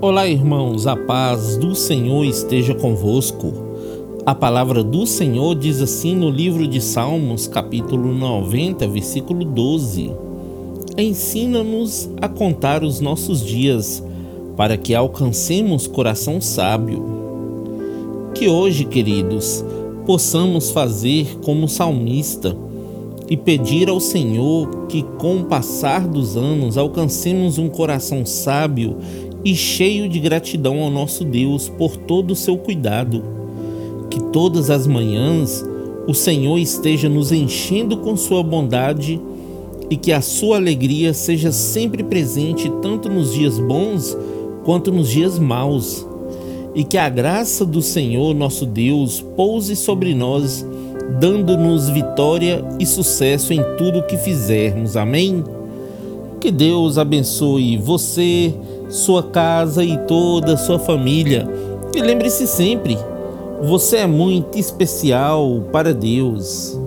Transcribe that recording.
Olá, irmãos, a paz do Senhor esteja convosco. A palavra do Senhor diz assim no livro de Salmos, capítulo 90, versículo 12: Ensina-nos a contar os nossos dias, para que alcancemos coração sábio. Que hoje, queridos, possamos fazer como salmista e pedir ao Senhor que, com o passar dos anos, alcancemos um coração sábio e cheio de gratidão ao nosso Deus por todo o seu cuidado. Que todas as manhãs o Senhor esteja nos enchendo com sua bondade e que a sua alegria seja sempre presente tanto nos dias bons quanto nos dias maus. E que a graça do Senhor, nosso Deus, pouse sobre nós, dando-nos vitória e sucesso em tudo o que fizermos. Amém? Que Deus abençoe você sua casa e toda a sua família. E lembre-se sempre, você é muito especial para Deus.